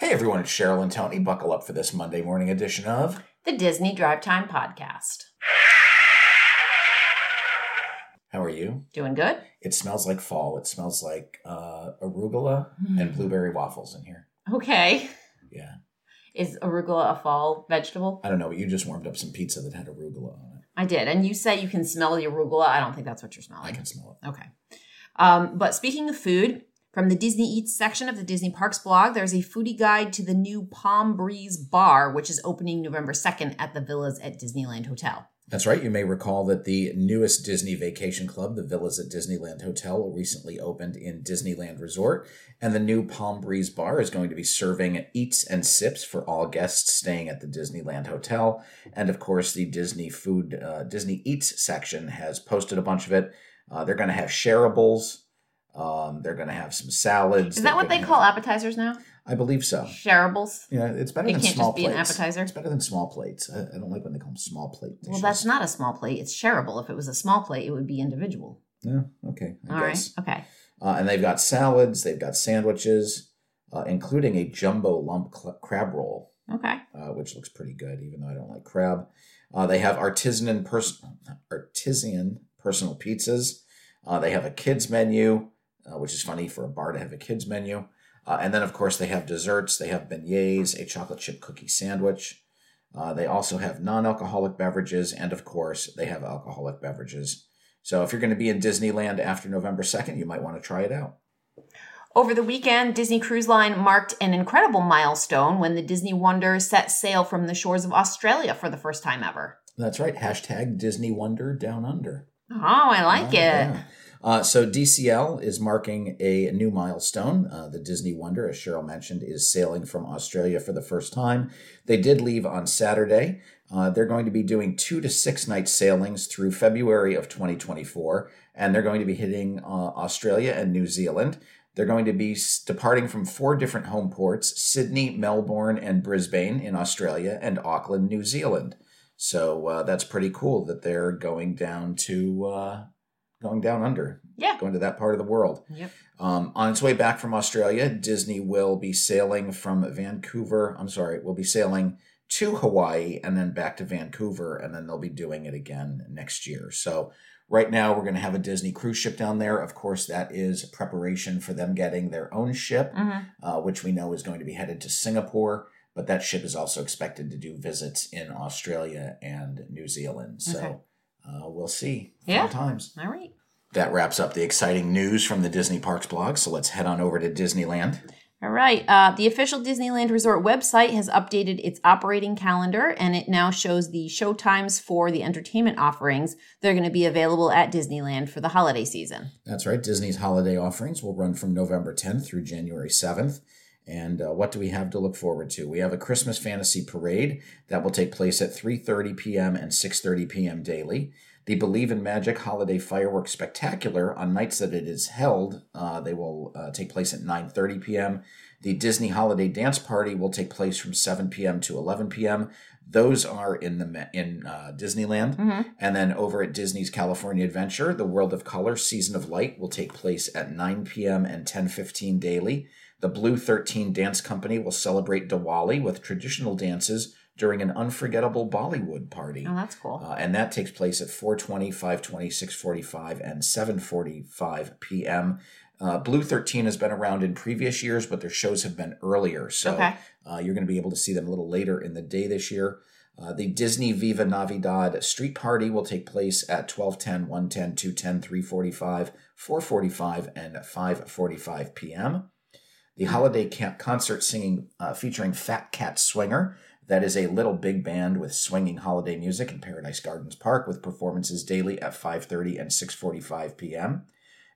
Hey everyone, it's Cheryl and Tony. Buckle up for this Monday morning edition of the Disney Drive Time Podcast. How are you? Doing good. It smells like fall. It smells like uh, arugula and blueberry waffles in here. Okay. Yeah. Is arugula a fall vegetable? I don't know, but you just warmed up some pizza that had arugula on it. I did. And you say you can smell the arugula. I don't think that's what you're smelling. I can smell it. Okay. Um, but speaking of food, from the Disney Eats section of the Disney Parks blog, there's a foodie guide to the new Palm Breeze Bar, which is opening November 2nd at the Villas at Disneyland Hotel. That's right. You may recall that the newest Disney vacation club, the Villas at Disneyland Hotel, recently opened in Disneyland Resort. And the new Palm Breeze Bar is going to be serving eats and sips for all guests staying at the Disneyland Hotel. And of course, the Disney Food, uh, Disney Eats section has posted a bunch of it. Uh, they're going to have shareables. Um, they're going to have some salads. Is that what they gonna call appetizers now? I believe so. Shareables? Yeah, it's better It than can't small just be an appetizer? It's better than small plates. I, I don't like when they call them small plate. Well, that's not a small plate. It's shareable. If it was a small plate, it would be individual. Yeah, okay. I All right. guess. Okay. Uh, and they've got salads, they've got sandwiches, uh, including a jumbo lump cl- crab roll, Okay. uh, which looks pretty good, even though I don't like crab. Uh, they have artisan pers- artisan personal pizzas. Uh, they have a kids menu, uh, which is funny for a bar to have a kids menu. Uh, and then, of course, they have desserts. They have beignets, a chocolate chip cookie sandwich. Uh, they also have non-alcoholic beverages, and of course, they have alcoholic beverages. So, if you're going to be in Disneyland after November second, you might want to try it out. Over the weekend, Disney Cruise Line marked an incredible milestone when the Disney Wonder set sail from the shores of Australia for the first time ever. That's right. Hashtag Disney Wonder Down Under. Oh, I like Oh, it. yeah. Uh, so DCL is marking a new milestone. Uh, the Disney Wonder, as Cheryl mentioned, is sailing from Australia for the first time. They did leave on Saturday. Uh, they're going to be doing two to six night sailings through February of 2024, and they're going to be hitting uh, Australia and New Zealand. They're going to be departing from four different home ports Sydney, Melbourne, and Brisbane in Australia, and Auckland, New Zealand. So uh, that's pretty cool that they're going down to uh, going down under, Yeah. going to that part of the world. Yep. Um, on its way back from Australia, Disney will be sailing from Vancouver. I'm sorry, will be sailing to Hawaii and then back to Vancouver, and then they'll be doing it again next year. So right now we're going to have a Disney cruise ship down there. Of course, that is preparation for them getting their own ship, hmm uh, which we know is going to be headed to Singapore. But that ship is also expected to do visits in Australia and New Zealand. So Okay. Uh, we'll see. Fun Yeah. times. All right. That wraps up the exciting news from the Disney Parks blog. So let's head on over to Disneyland. All right. Uh, the official Disneyland Resort website has updated its operating calendar and it now shows the show times for the entertainment offerings. They're going to be available at Disneyland for the holiday season. That's right. Disney's holiday offerings will run from November 10th through January 7th. And uh, what do we have to look forward to? We have a Christmas fantasy parade that will take place at 3:30 p.m. and 6:30 p.m. daily. The Believe in Magic Holiday Fireworks Spectacular on nights that it is held, uh, they will uh, take place at 9:30 p.m. The Disney Holiday Dance Party will take place from 7 p.m. to 11 p.m. Those are in the in uh, Disneyland. Mhm. And then over at Disney's California Adventure, the World of Color Season of Light will take place at 9 p.m. and 10:15 daily. The Blue 13 Dance Company will celebrate Diwali with traditional dances during an unforgettable Bollywood party. Oh, that's cool. Uh, and that takes place at 420, 520, 645, and 745 p.m. Uh, Blue 13 has been around in previous years, but their shows have been earlier. So Okay. uh, you're going to be able to see them a little later in the day this year. Uh, the Disney Viva Navidad Street Party will take place at 1210, 110, 210, 345, 445, and 545 p.m. The holiday camp concert singing uh, featuring Fat Cat Swinger. That is a little big band with swinging holiday music in Paradise Gardens Park with performances daily at 5:30 and 6:45 p.m.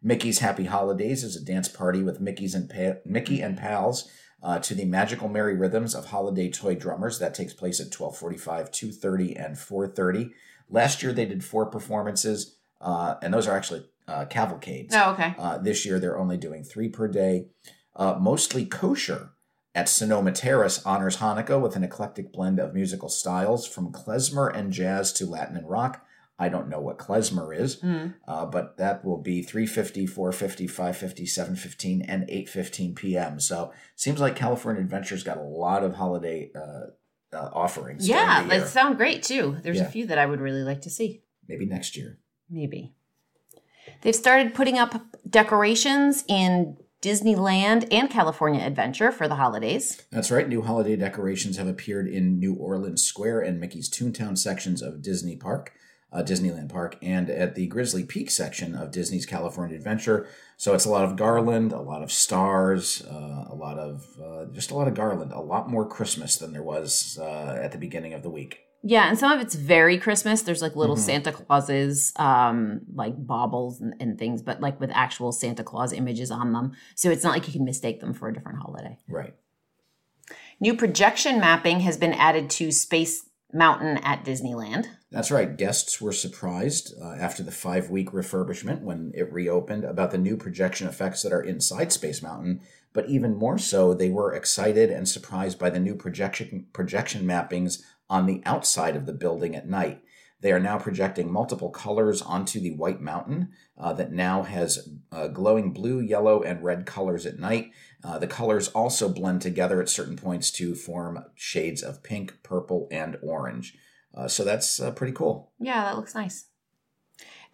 Mickey's Happy Holidays is a dance party with Mickey's and pa- Mickey and pals uh, to the magical merry rhythms of holiday toy drummers. That takes place at 12:45, 2:30, and 4:30. Last year they did four performances, uh, and those are actually uh, cavalcades. Oh, okay. Uh, this year, they're only doing three per day. Uh, mostly kosher at Sonoma Terrace honors Hanukkah with an eclectic blend of musical styles from klezmer and jazz to Latin and rock. I don't know what klezmer is, Mm. uh, but that will be 3.50, 4.50, 5.50, 7.15, and 8.15 p.m. So seems like California Adventure's got a lot of holiday uh, uh, offerings. Yeah, that sound great too. There's Yeah. a few that I would really like to see. Maybe next year. Maybe. They've started putting up decorations in Disneyland and California Adventure for the holidays. That's right. New holiday decorations have appeared in New Orleans Square and Mickey's Toontown sections of Disney Park, uh, Disneyland Park, and at the Grizzly Peak section of Disney's California Adventure. So it's a lot of garland, a lot of stars, uh, a lot of uh, just a lot of garland, a lot more Christmas than there was uh, at the beginning of the week. Yeah, and some of it's very Christmas. There's like little Mhm. Santa Clauses, um, like baubles and, and things, but like with actual Santa Claus images on them. So it's not like you can mistake them for a different holiday. Right. New projection mapping has been added to Space Mountain at Disneyland. That's right. Guests were surprised uh, after the five week refurbishment when it reopened about the new projection effects that are inside Space Mountain. But even more so, they were excited and surprised by the new projection, projection mappings on the outside of the building at night. They are now projecting multiple colors onto the White Mountain uh, that now has uh, glowing blue, yellow, and red colors at night. Uh, the colors also blend together at certain points to form shades of pink, purple, and orange. Uh, so that's uh, pretty cool. Yeah, that looks nice.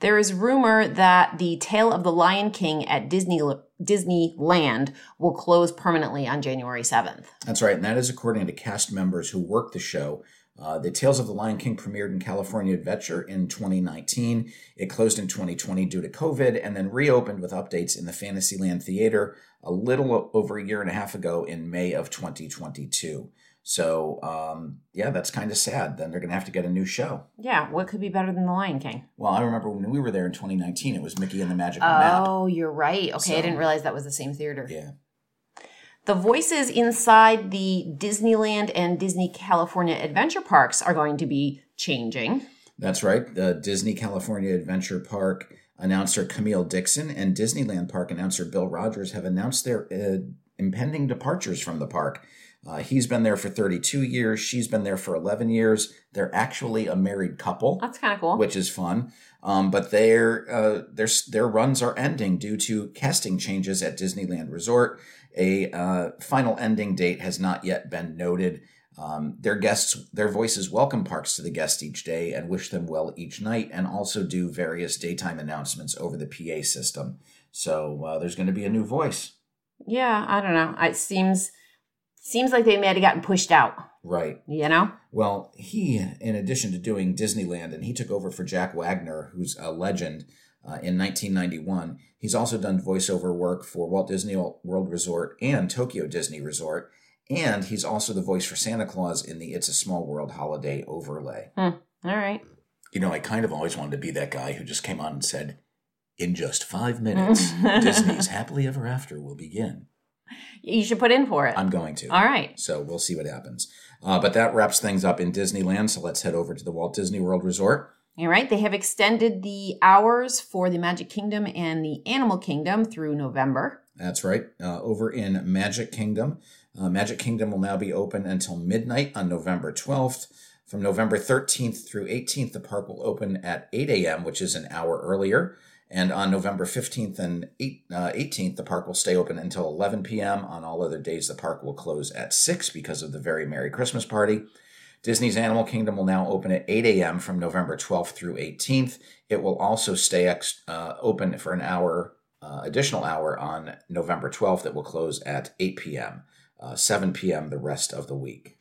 There is rumor that the Tale of the Lion King at Disney Disneyland will close permanently on January 7th. That's right, and that is according to cast members who work the show. Uh, the Tales of the Lion King premiered in California Adventure in 2019. It closed in 2020 due to COVID and then reopened with updates in the Fantasyland Theater a little over a year and a half ago in May of 2022. So, um, yeah, that's kind of sad. Then they're going to have to get a new show. Yeah, what could be better than the Lion King? Well, I remember when we were there in 2019, it was Mickey and the Magical Map. Oh, you're right. Okay, I didn't realize that was the same theater. Yeah. The voices inside the Disneyland and Disney California Adventure parks are going to be changing. That's right. The Disney California Adventure Park announcer Camille Dixon and Disneyland Park announcer Bill Rogers have announced their uh, impending departures from the park. Uh, he's been there for 32 years. She's been there for 11 years. They're actually a married couple, That's kind of cool. which is fun. Um, but their uh, their their runs are ending due to casting changes at Disneyland Resort. A uh, final ending date has not yet been noted. Um, their guests, their voices welcome parks to the guests each day and wish them well each night, and also do various daytime announcements over the PA system. So uh, there's going to be a new voice, yeah, I don't know. It seems seems like they may have gotten pushed out. right? You know? Well, he, in addition to doing Disneyland, and he took over for Jack Wagner, who's a legend uh, in 1991. He's also done voiceover work for Walt Disney World Resort and Tokyo Disney Resort. And he's also the voice for Santa Claus in the It's a Small World holiday overlay. All right. You know, I kind of always wanted to be that guy who just came on and said, In just five minutes, Disney's Happily Ever After will begin. You should put in for it. I'm going to. All right. So we'll see what happens. Uh, but that wraps things up in Disneyland. So let's head over to the Walt Disney World Resort. All right. They have extended the hours for the Magic Kingdom and the Animal Kingdom through November. That's right. Uh, over in Magic Kingdom. Uh, Magic Kingdom will now be open until midnight on November 12th. From November 13th through 18th, the park will open at 8 a.m., which is an hour earlier. And on November 15th and 8, uh, 18th, the park will stay open until 11 p.m. On all other days, the park will close at 6 because of the very Merry Christmas party. Disney's Animal Kingdom will now open at 8 a.m. from November 12th through 18th. It will also stay ex- uh, open for an hour, uh, additional hour on November 12th. It will close at 8 p.m., uh, 7 p.m. the rest of the week.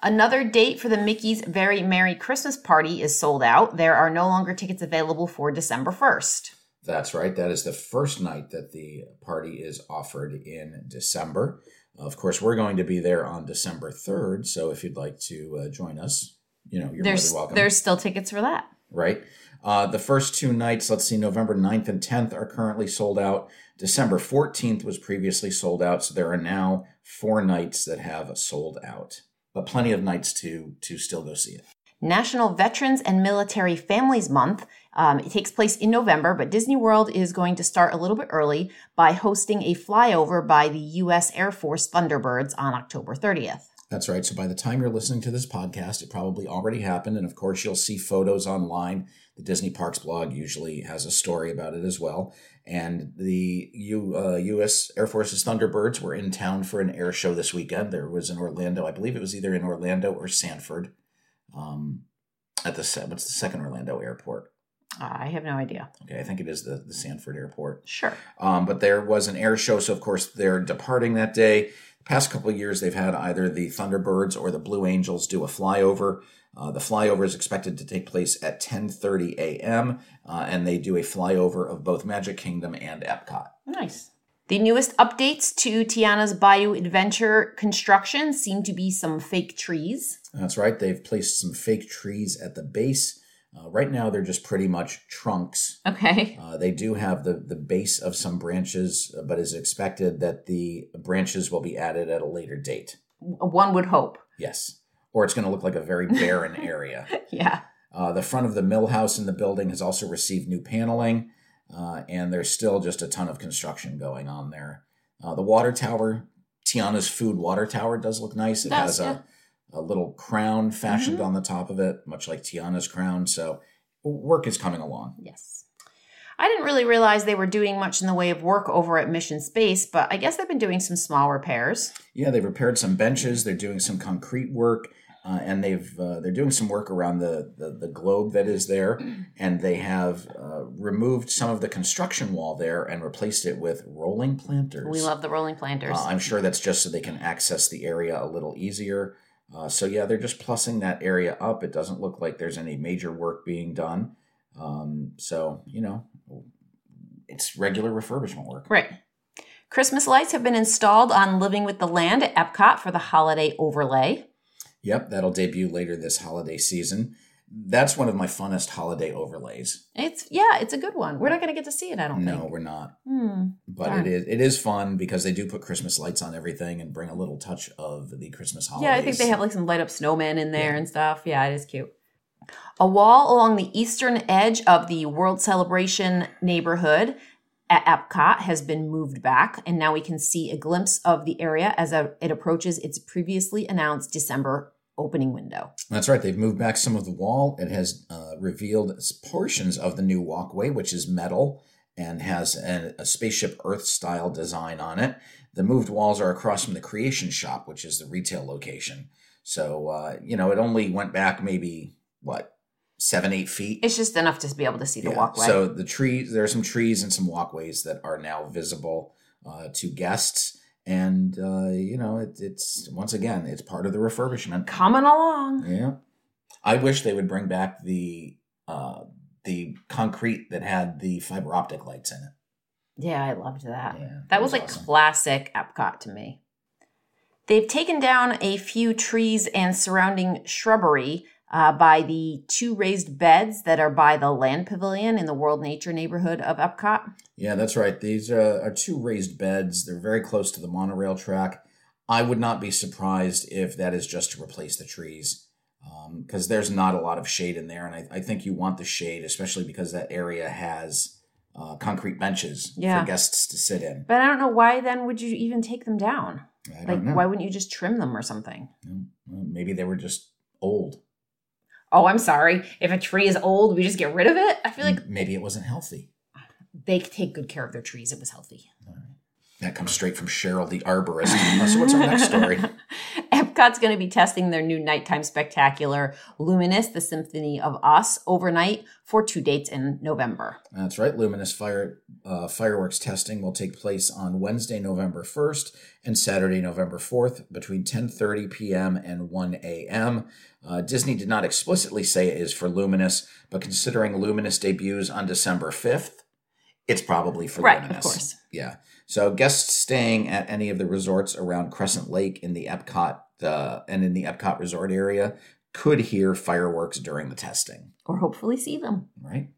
Another date for the Mickey's Very Merry Christmas Party is sold out. There are no longer tickets available for December 1st. That's right. That is the first night that the party is offered in December. Of course, we're going to be there on December 3rd. So if you'd like to uh, join us, you know, you're There's more than welcome. there's still tickets for that. right? Uh, the first two nights, let's see, November 9th and 10th are currently sold out. December 14th was previously sold out. So there are now four nights that have sold out, but plenty of nights to, to still go see it. National Veterans and Military Families Month. Um, it takes place in November, but Disney World is going to start a little bit early by hosting a flyover by the U.S. Air Force Thunderbirds on October 30th. That's right. So by the time you're listening to this podcast, it probably already happened. And of course, you'll see photos online. The Disney Parks blog usually has a story about it as well. And the U, uh, U.S. Air Force's Thunderbirds were in town for an air show this weekend. There was in Orlando. I believe it was either in Orlando or Sanford. Um, at the what's the second Orlando airport? I have no idea. Okay, I think it is the, the Sanford airport. Sure. Um, but there was an air show, so of course they're departing that day. The past couple of years, they've had either the Thunderbirds or the Blue Angels do a flyover. Uh, the flyover is expected to take place at 10:30 a.m. Uh, and they do a flyover of both Magic Kingdom and Epcot. Nice. The newest updates to Tiana's Bayou Adventure construction seem to be some fake trees. That's right. They've placed some fake trees at the base. Uh, right now, they're just pretty much trunks. Okay. Uh, they do have the, the base of some branches, uh, but it's expected that the branches will be added at a later date. One would hope. Yes. Or it's going to look like a very barren area. Yeah. Uh, the front of the mill house in the building has also received new paneling, uh, and there's still just a ton of construction going on there. Uh, the water tower, Tiana's Food Water Tower, does look nice. It Does, has yeah. a, a little crown fashioned Mhm. on the top of it, much like Tiana's crown. So work is coming along. Yes. I didn't really realize they were doing much in the way of work over at Mission Space, but I guess they've been doing some small repairs. Yeah, they've repaired some benches. They're doing some concrete work, uh, and they've uh, they're doing some work around the, the the globe that is there. And they have uh, removed some of the construction wall there and replaced it with rolling planters. We love the rolling planters. Uh, I'm sure that's just so they can access the area a little easier. Uh, so yeah, they're just plussing that area up. It doesn't look like there's any major work being done. Um, so you know, it's regular refurbishment work. Right. Christmas lights have been installed on Living with the Land at Epcot for the holiday overlay. Yep, that'll debut later this holiday season. That's one of my funnest holiday overlays. It's yeah, it's a good one. We're not going to get to see it, I don't No, think. No, we're not. Hmm. But Darn. it is it is fun because they do put Christmas lights on everything and bring a little touch of the Christmas holidays. Yeah, I think they have like some light up snowmen in there Yeah. and stuff. Yeah, it is cute. A wall along the eastern edge of the World Celebration neighborhood at Epcot has been moved back, and now we can see a glimpse of the area as it approaches its previously announced December opening window. That's right. They've moved back some of the wall. It has uh, revealed portions of the new walkway, which is metal and has a, a spaceship Earth style design on it. The moved walls are across from the Creation Shop, which is the retail location. So, uh, you know, it only went back maybe, what, seven, eight feet? It's just enough to be able to see the Yeah. walkway. So the trees, there are some trees and some walkways that are now visible uh, to guests. And, uh, you know, it, it's, once again, it's part of the refurbishment. Coming along. Yeah. I wish they would bring back the uh the concrete that had the fiber optic lights in it. Yeah, I loved that. Yeah. That was like awesome. classic Epcot to me. They've taken down a few trees and surrounding shrubbery uh, by the two raised beds that are by the land pavilion in the World Nature neighborhood of Epcot. Yeah, that's right. These uh, are two raised beds. They're very close to the monorail track. I would not be surprised if that is just to replace the trees because there's not a lot of shade in there. And I, I think you want the shade, especially because that area has uh, concrete benches Yeah. for guests to sit in. But I don't know why then would you even take them down? Like, know. why wouldn't you just trim them or something? Maybe they were just old. Oh, I'm sorry. If a tree is old, we just get rid of it? I feel like maybe it wasn't healthy. they take good care of their trees. It was healthy. That comes straight from Cheryl, the arborist. Uh, so what's our next story? Epcot's going to be testing their new nighttime spectacular, Luminous, the Symphony of Us, overnight for two dates in November. That's right. Luminous fire uh, fireworks testing will take place on Wednesday, November first, and Saturday, November fourth, between 10:30 p.m. and 1 a.m. Uh, Disney did not explicitly say it is for Luminous, but considering Luminous debuts on December fifth, it's probably for Luminous. Right, of course. Yeah. So guests staying at any of the resorts around Crescent Lake in the Epcot uh, and in the Epcot resort area could hear fireworks during the testing. Or hopefully see them. Right.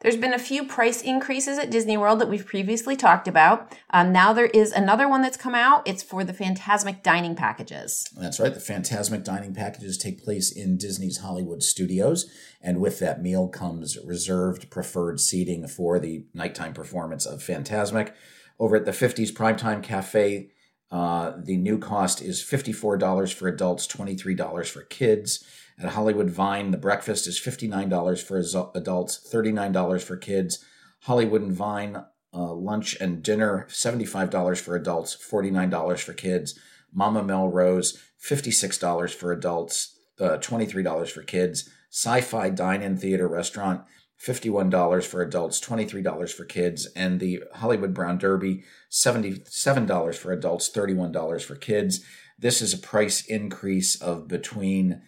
There's been a few price increases at Disney World that we've previously talked about. Um, now there is another one that's come out. It's for the Fantasmic dining packages. That's right. The Fantasmic dining packages take place in Disney's Hollywood studios, and with that meal comes reserved preferred seating for the nighttime performance of Fantasmic. Over at the 50s Primetime Cafe, Uh, the new cost is $54 for adults, $23 for kids. At Hollywood Vine, the breakfast is $59 for adults, $39 for kids. Hollywood and Vine, uh, lunch and dinner, $75 for adults, $49 for kids. Mama Melrose, $56 for adults, uh, $23 for kids. Sci Fi Dine In Theater Restaurant, $51 for adults, $23 for kids. And the Hollywood Brown Derby, $77 for adults, $31 for kids. This is a price increase of between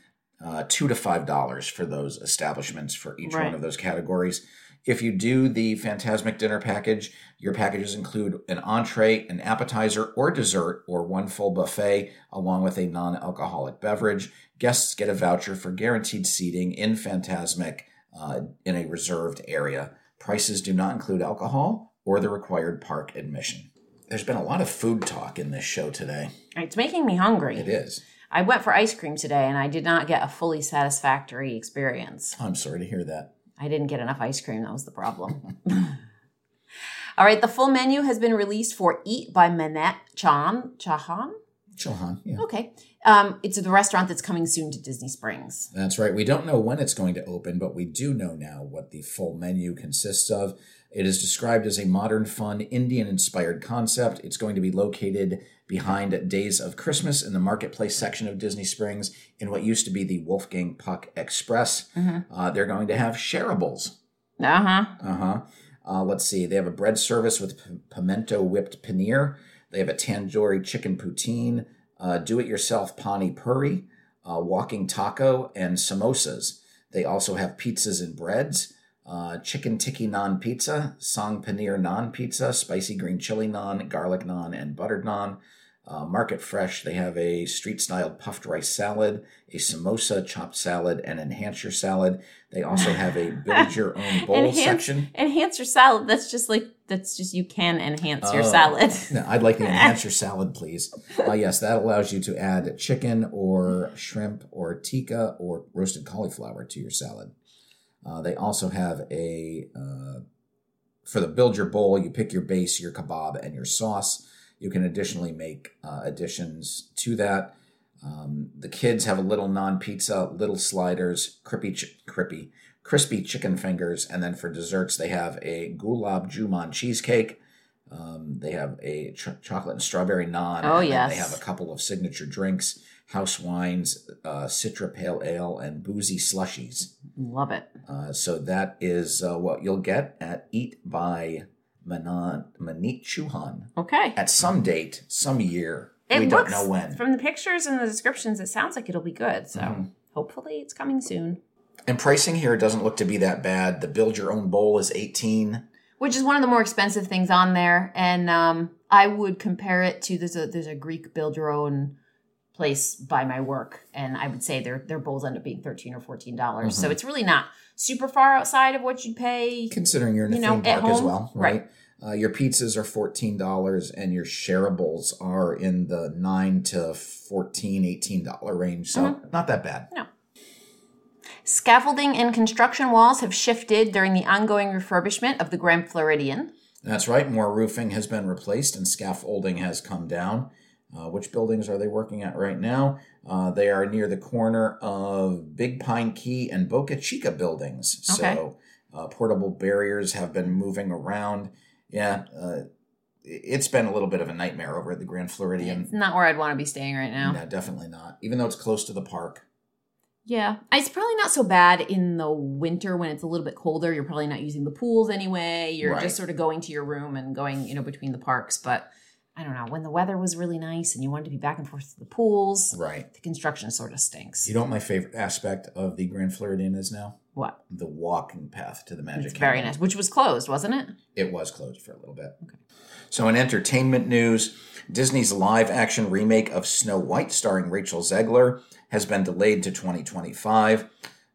uh, two to five dollars for those establishments for each right. one of those categories. If you do the Fantasmic dinner package, your packages include an entree, an appetizer or dessert, or one full buffet, along with a non alcoholic beverage. Guests get a voucher for guaranteed seating in Fantasmic uh, in a reserved area. Prices do not include alcohol or the required park admission. There's been a lot of food talk in this show today. It's making me hungry. It is. I went for ice cream today and I did not get a fully satisfactory experience. I'm sorry to hear that. I didn't get enough ice cream. That was the problem. All right, the full menu has been released for Eet by Maneet Chan. Chauhan? Chauhan, yeah. Okay. Um, it's the restaurant that's coming soon to Disney Springs. That's right. We don't know when it's going to open, but we do know now what the full menu consists of. It is described as a modern, fun, Indian inspired concept. It's going to be located behind Days of Christmas in the Marketplace section of Disney Springs in what used to be the Wolfgang Puck Express. Mm-hmm. Uh, they're going to have shareables. Uh-huh. Uh-huh. Uh, let's see. They have a bread service with p- pimento whipped paneer. They have a tandoori chicken poutine, uh, do it yourself pani puri, uh, walking taco, and samosas. They also have pizzas and breads uh, chicken tikka naan pizza, sang paneer naan pizza, spicy green chili naan, garlic naan, and buttered naan. Uh, Market Fresh, they have a street style puffed rice salad, a samosa chopped salad, and enhance your salad. They also have a build your own bowl enhance, section. Enhance your salad. That's just like that's just you can enhance your oh. salad. no, I'd like the enhance your salad, please. Uh, yes, that allows you to add chicken or shrimp or tikka or roasted cauliflower to your salad. Uh, they also have a uh, for the build your bowl. You pick your base, your kebab, and your sauce. You can additionally make uh, additions to that. Um, the kids have a little naan pizza, little sliders, crispy, ch- crispy, crispy chicken fingers, and then for desserts they have a gulab jamun cheesecake. Um, they have a ch- chocolate and strawberry naan. Oh yes. They have a couple of signature drinks house wines, uh, Citra Pale Ale, and boozy slushies. Love it. Uh, so that is uh, what you'll get at Eet by Maneet Chauhan. Okay. At some date, some year. It we looks, don't know when. From the pictures and the descriptions, it sounds like it'll be good. So mm-hmm. hopefully it's coming soon. And pricing here doesn't look to be that bad. The build your own bowl is 18 which is one of the more expensive things on there and um, i would compare it to there's a there's a greek build your own place by my work and i would say their their bowls end up being 13 or 14 dollars mm-hmm. so it's really not super far outside of what you'd pay considering you're in you a know, theme park as well right, right. Uh, your pizzas are $14 and your shareables are in the 9 to $14 $18 range so mm-hmm. not that bad no Scaffolding and construction walls have shifted during the ongoing refurbishment of the Grand Floridian. That's right. More roofing has been replaced and scaffolding has come down. Uh, which buildings are they working at right now? Uh, they are near the corner of Big Pine Key and Boca Chica buildings. Okay. So uh, portable barriers have been moving around. Yeah, uh, it's been a little bit of a nightmare over at the Grand Floridian. It's not where I'd want to be staying right now. No, definitely not. Even though it's close to the park. Yeah, it's probably not so bad in the winter when it's a little bit colder. You're probably not using the pools anyway. You're right. just sort of going to your room and going, you know, between the parks. But I don't know, when the weather was really nice and you wanted to be back and forth to the pools, right? The construction sort of stinks. You know what my favorite aspect of the Grand Floridian is now? What? The walking path to the Magic. It's very nice, which was closed, wasn't it? It was closed for a little bit. Okay. So, in entertainment news, Disney's live action remake of Snow White, starring Rachel Zegler, has been delayed to 2025.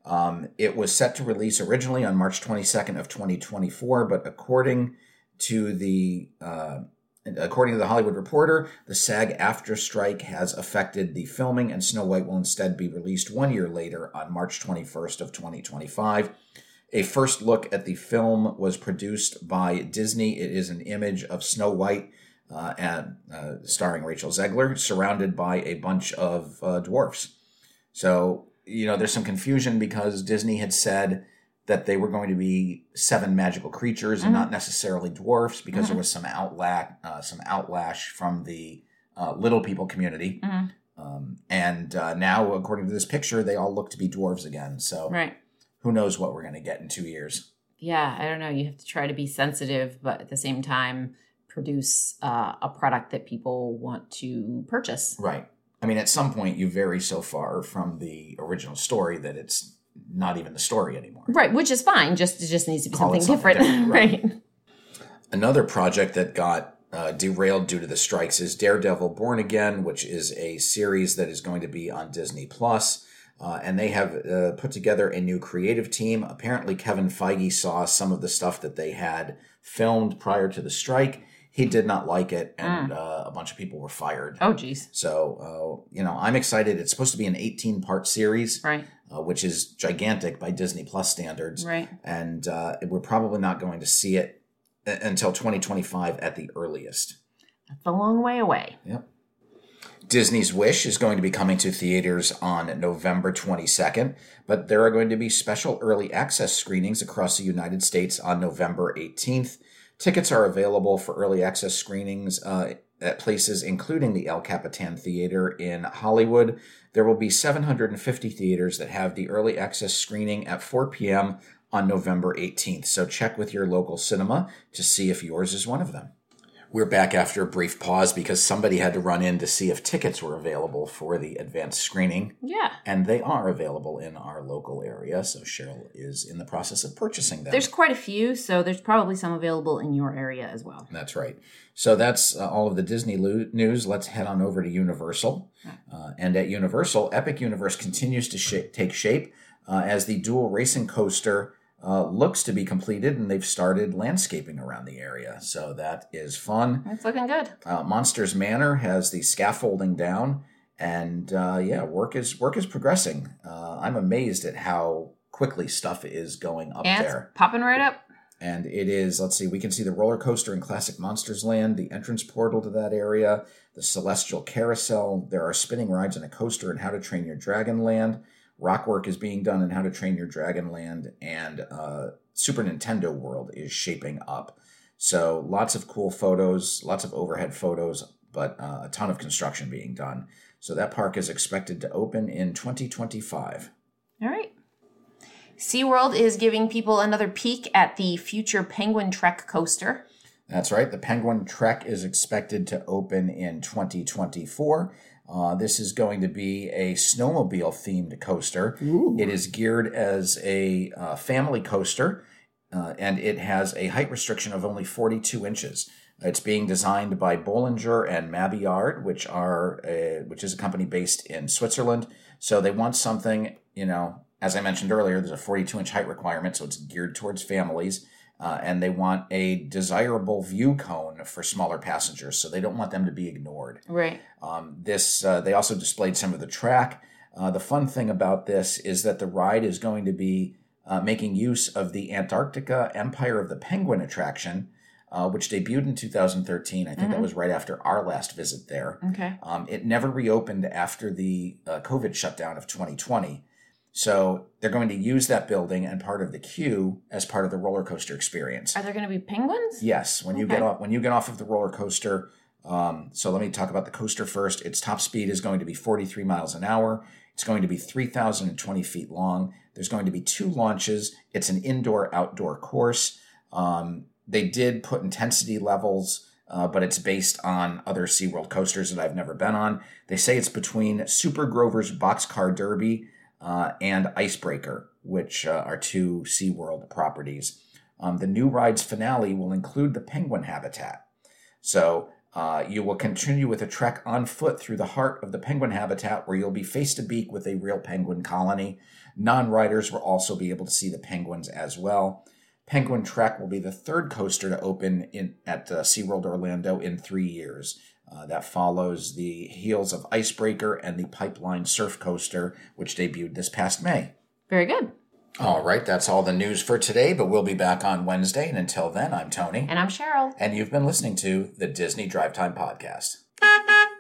Um, it was set to release originally on March 22nd of 2024, but according to the uh, According to the Hollywood Reporter, the SAG-AFTRA strike has affected the filming, and Snow White will instead be released one year later on March 21st of 2025. A first look at the film was produced by Disney. It is an image of Snow White uh, and uh, starring Rachel Zegler, surrounded by a bunch of uh, dwarfs. So you know, there's some confusion because Disney had said that they were going to be seven magical creatures mm-hmm. and not necessarily dwarfs because mm-hmm. there was some outlash, uh, some outlash from the uh, little people community. Mm-hmm. Um, and uh, now, according to this picture, they all look to be dwarves again. So, right. who knows what we're going to get in two years? Yeah, I don't know. You have to try to be sensitive, but at the same time, produce uh, a product that people want to purchase. Right. I mean, at some point, you vary so far from the original story that it's not even the story anymore. Right, which is fine. Just it just needs to be something, something, different. different right. right. Another project that got uh, derailed due to the strikes is Daredevil Born Again, which is a series that is going to be on Disney Plus. Uh, and they have uh, put together a new creative team. Apparently, Kevin Feige saw some of the stuff that they had filmed prior to the strike. He did not like it, and mm. uh, a bunch of people were fired. Oh, geez. So, uh, you know, I'm excited. It's supposed to be an 18 part series, right? Uh, which is gigantic by Disney Plus standards, right? And uh, we're probably not going to see it until 2025 at the earliest. That's a long way away. Yep. Disney's Wish is going to be coming to theaters on November 22nd, but there are going to be special early access screenings across the United States on November 18th. Tickets are available for early access screenings uh, at places including the El Capitan Theater in Hollywood. There will be 750 theaters that have the early access screening at 4 p.m on November 18th. So check with your local cinema to see if yours is one of them. We're back after a brief pause because somebody had to run in to see if tickets were available for the advanced screening. Yeah. And they are available in our local area. So Cheryl is in the process of purchasing them. There's quite a few, so there's probably some available in your area as well. That's right. So that's uh, all of the Disney lo- news. Let's head on over to Universal. Uh, and at Universal, Epic Universe continues to sh- take shape uh, as the dual racing coaster uh, looks to be completed, and they've started landscaping around the area. So that is fun. It's looking good. Uh, Monsters Manor has the scaffolding down, and uh, yeah, work is work is progressing. Uh, I'm amazed at how quickly stuff is going up and there, popping right up. And it is. Let's see. We can see the roller coaster in Classic Monsters Land, the entrance portal to that area, the Celestial Carousel. There are spinning rides and a coaster in How to Train Your Dragon Land. Rock work is being done in How to Train Your Dragon Land, and uh, Super Nintendo World is shaping up. So lots of cool photos, lots of overhead photos, but uh, a ton of construction being done. So that park is expected to open in 2025. All right. SeaWorld is giving people another peek at the future Penguin Trek coaster. That's right. The Penguin Trek is expected to open in 2024. Uh, this is going to be a snowmobile themed coaster. Ooh. It is geared as a uh, family coaster, uh, and it has a height restriction of only 42 inches. It's being designed by Bolliger and Mabillard, which are a, which is a company based in Switzerland. So they want something, you know, as I mentioned earlier, there's a 42 inch height requirement, so it's geared towards families uh, and they want a desirable view cone for smaller passengers, so they don't want them to be ignored. Right. Um, this uh, they also displayed some of the track. Uh, the fun thing about this is that the ride is going to be uh, making use of the Antarctica Empire of the Penguin attraction, uh, which debuted in 2013. I think mm-hmm. that was right after our last visit there. Okay. Um, it never reopened after the uh, COVID shutdown of 2020. So they're going to use that building and part of the queue as part of the roller coaster experience. Are there going to be penguins? Yes. When you okay. get off when you get off of the roller coaster, um, so let me talk about the coaster first. Its top speed is going to be 43 miles an hour. It's going to be 3,020 feet long. There's going to be two launches. It's an indoor outdoor course. Um, they did put intensity levels. Uh, but it's based on other SeaWorld coasters that I've never been on. They say it's between Super Grover's Boxcar Derby uh, and Icebreaker, which uh, are two SeaWorld properties. Um, the new ride's finale will include the penguin habitat. So uh, you will continue with a trek on foot through the heart of the penguin habitat where you'll be face to beak with a real penguin colony. Non riders will also be able to see the penguins as well. Penguin Trek will be the third coaster to open in, at uh, SeaWorld Orlando in three years. Uh, that follows the heels of Icebreaker and the Pipeline Surf Coaster, which debuted this past May. Very good. All right, that's all the news for today, but we'll be back on Wednesday. And until then, I'm Tony. And I'm Cheryl. And you've been listening to the Disney Drive Time Podcast.